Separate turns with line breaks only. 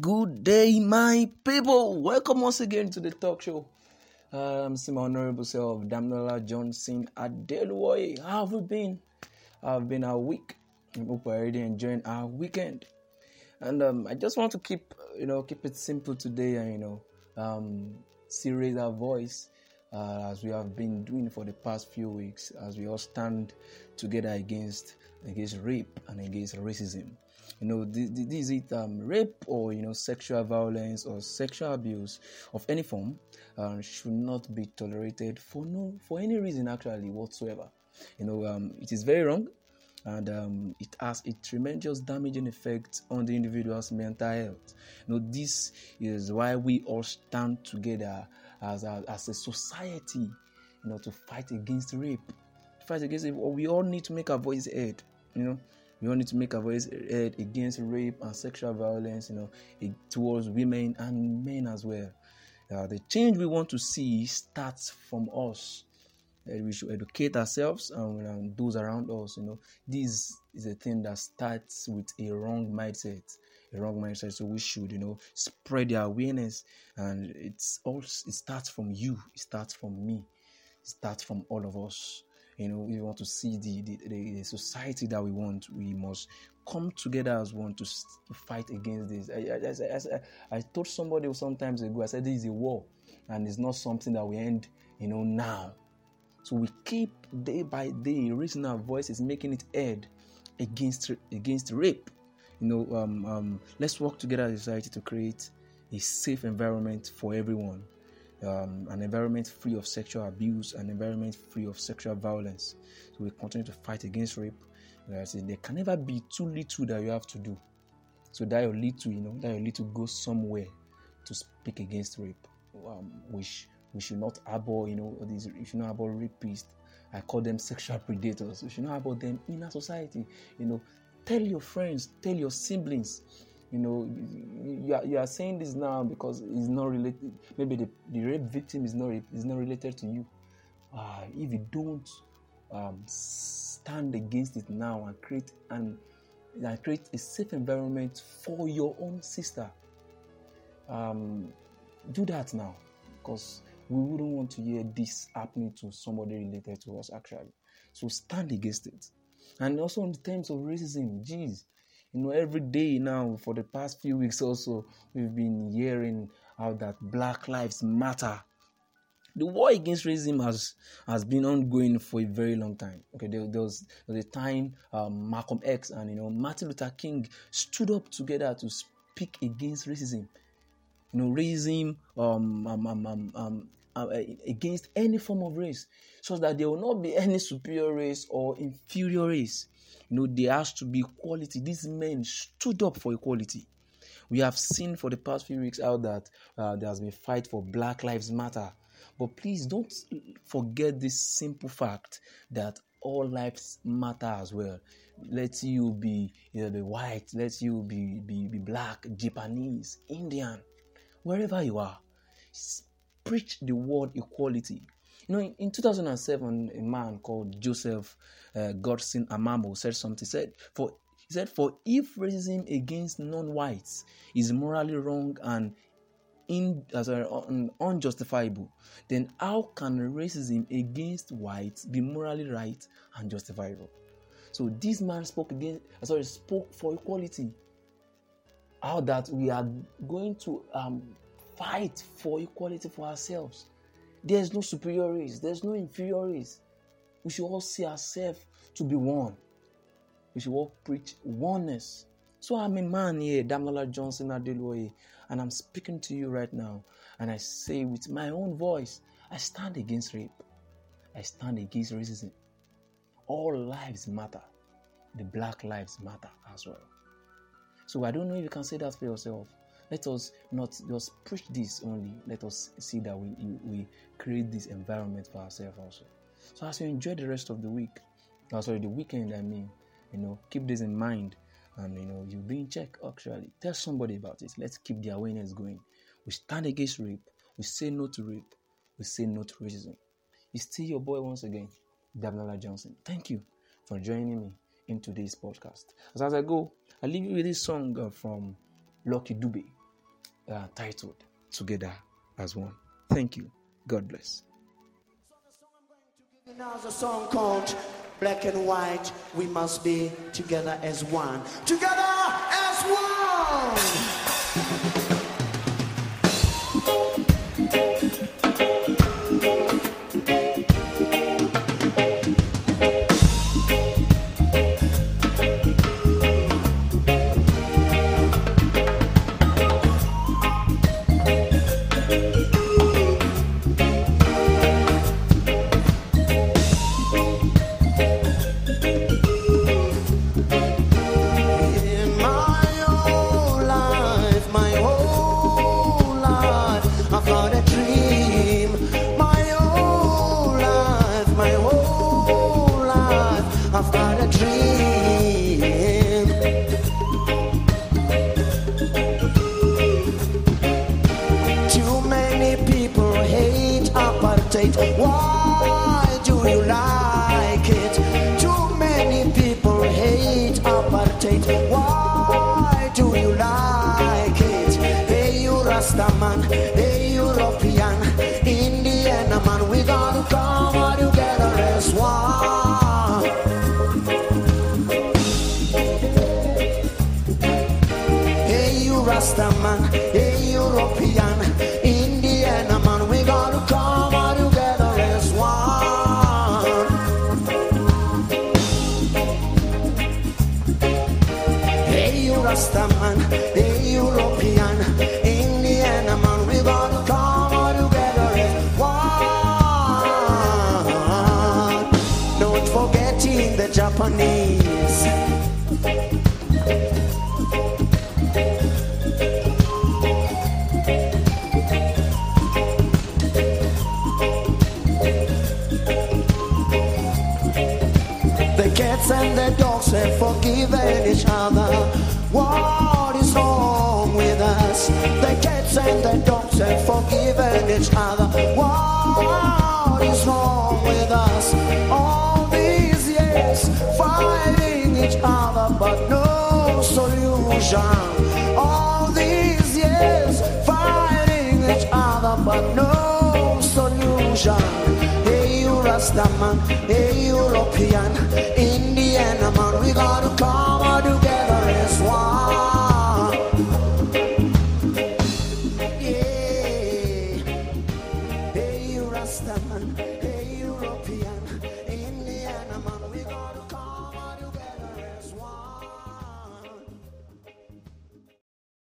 Good day, my people. Welcome once again to the talk show. Um, see my honorable self, Damola Johnson Adeluoye. How have we been? I've been a week. I hope we're already enjoying our weekend. And um, I just want to keep, you know, keep it simple today, and you know, um, still raise our voice uh, as we have been doing for the past few weeks, as we all stand together against against rape and against racism. You know this, this is it um, rape or you know sexual violence or sexual abuse of any form uh, should not be tolerated for no for any reason actually whatsoever. You know um, it is very wrong and um, it has a tremendous damaging effect on the individual's mental health. You know this is why we all stand together as a, as a society you know to fight against rape fight against it we all need to make our voice heard you know we all need to make our voice heard against rape and sexual violence, you know, towards women and men as well. Uh, the change we want to see starts from us. Uh, we should educate ourselves and, and those around us. You know, this is a thing that starts with a wrong mindset a wrong mindset. So we should, you know, spread the awareness, and it's all it starts from you. It starts from me. It starts from all of us you know, we want to see the, the, the, society that we want, we must come together as one to, to fight against this. I, I, I, I told somebody some sometimes ago, I said, this is a war, and it's not something that we end, you know, now. So we keep day by day raising our voices, making it heard against against rape. You know, um, um, let's work together as a society to create a safe environment for everyone um, an environment free of sexual abuse, an environment free of sexual violence. So we continue to fight against rape. There can never be too little that you have to do. So that your little, you know, that your little goes somewhere to speak against rape. Um, which we should not abhor, you know, these should not harbor rapists. I call them sexual predators. We should not harbor them in our society. You know, tell your friends, tell your siblings, you know you are, you are saying this now because it's not related maybe the, the rape victim is not is not related to you. Uh, if you don't um, stand against it now and create and, and create a safe environment for your own sister um, do that now. Because we wouldn't want to hear this happening to somebody related to us actually. So stand against it and also in terms of racism geez you know, every day now for the past few weeks also, we've been hearing how that Black Lives Matter. The war against racism has has been ongoing for a very long time. Okay, there, there was, there was a time um, Malcolm X and you know Martin Luther King stood up together to speak against racism. You know, racism um, um, um, um, um against any form of race, so that there will not be any superior race or inferior race. You know, there has to be equality. These men stood up for equality. We have seen for the past few weeks how that uh, there has been fight for Black Lives Matter. But please don't forget this simple fact that all lives matter as well. Let you be you know, be white, let you be, be, be black, Japanese, Indian, wherever you are. Preach the word equality. You know, in, in 2007, a man called Joseph uh, Godson Amamo said something. Said, "For he said, for if racism against non-whites is morally wrong and in uh, unjustifiable, then how can racism against whites be morally right and justifiable?" So this man spoke against, uh, sorry, spoke for equality. How that we are going to um, fight for equality for ourselves. There's no superior race, there's no inferior race. We should all see ourselves to be one. We should all preach oneness. So I'm a man here, Damola Johnson Adeluoye, and I'm speaking to you right now. And I say with my own voice, I stand against rape. I stand against racism. All lives matter. The black lives matter as well. So I don't know if you can say that for yourself. Let us not just preach this only. Let us see that we, we create this environment for ourselves also. So as you enjoy the rest of the week, oh, sorry, the weekend, I mean, you know, keep this in mind and you know you'll be in check actually. Tell somebody about it. Let's keep the awareness going. We stand against rape. We say no to rape. We say no to racism. It's still your boy once again, Damola Johnson. Thank you for joining me in today's podcast. As, I go, I leave you with this song uh, from Lucky Dube. Uh, titled Together as One. Thank you. God bless.
Now a song called Black and White, we must be together as one. Together as one! Apartheid. Why do you like it? Too many people hate apartheid. Why do you like it? Hey, you Rastaman, hey, European, Indian man, we gotta come together as one. Hey, you Rasta Rastaman, and forgiven each other. What is wrong with us? The cats and the dogs have forgiven each other. What is wrong with us? All these years fighting each other, but no solution. All these years fighting each other, but no solution. Hey, you Rastaman, hey, European, We gotta come all together as one.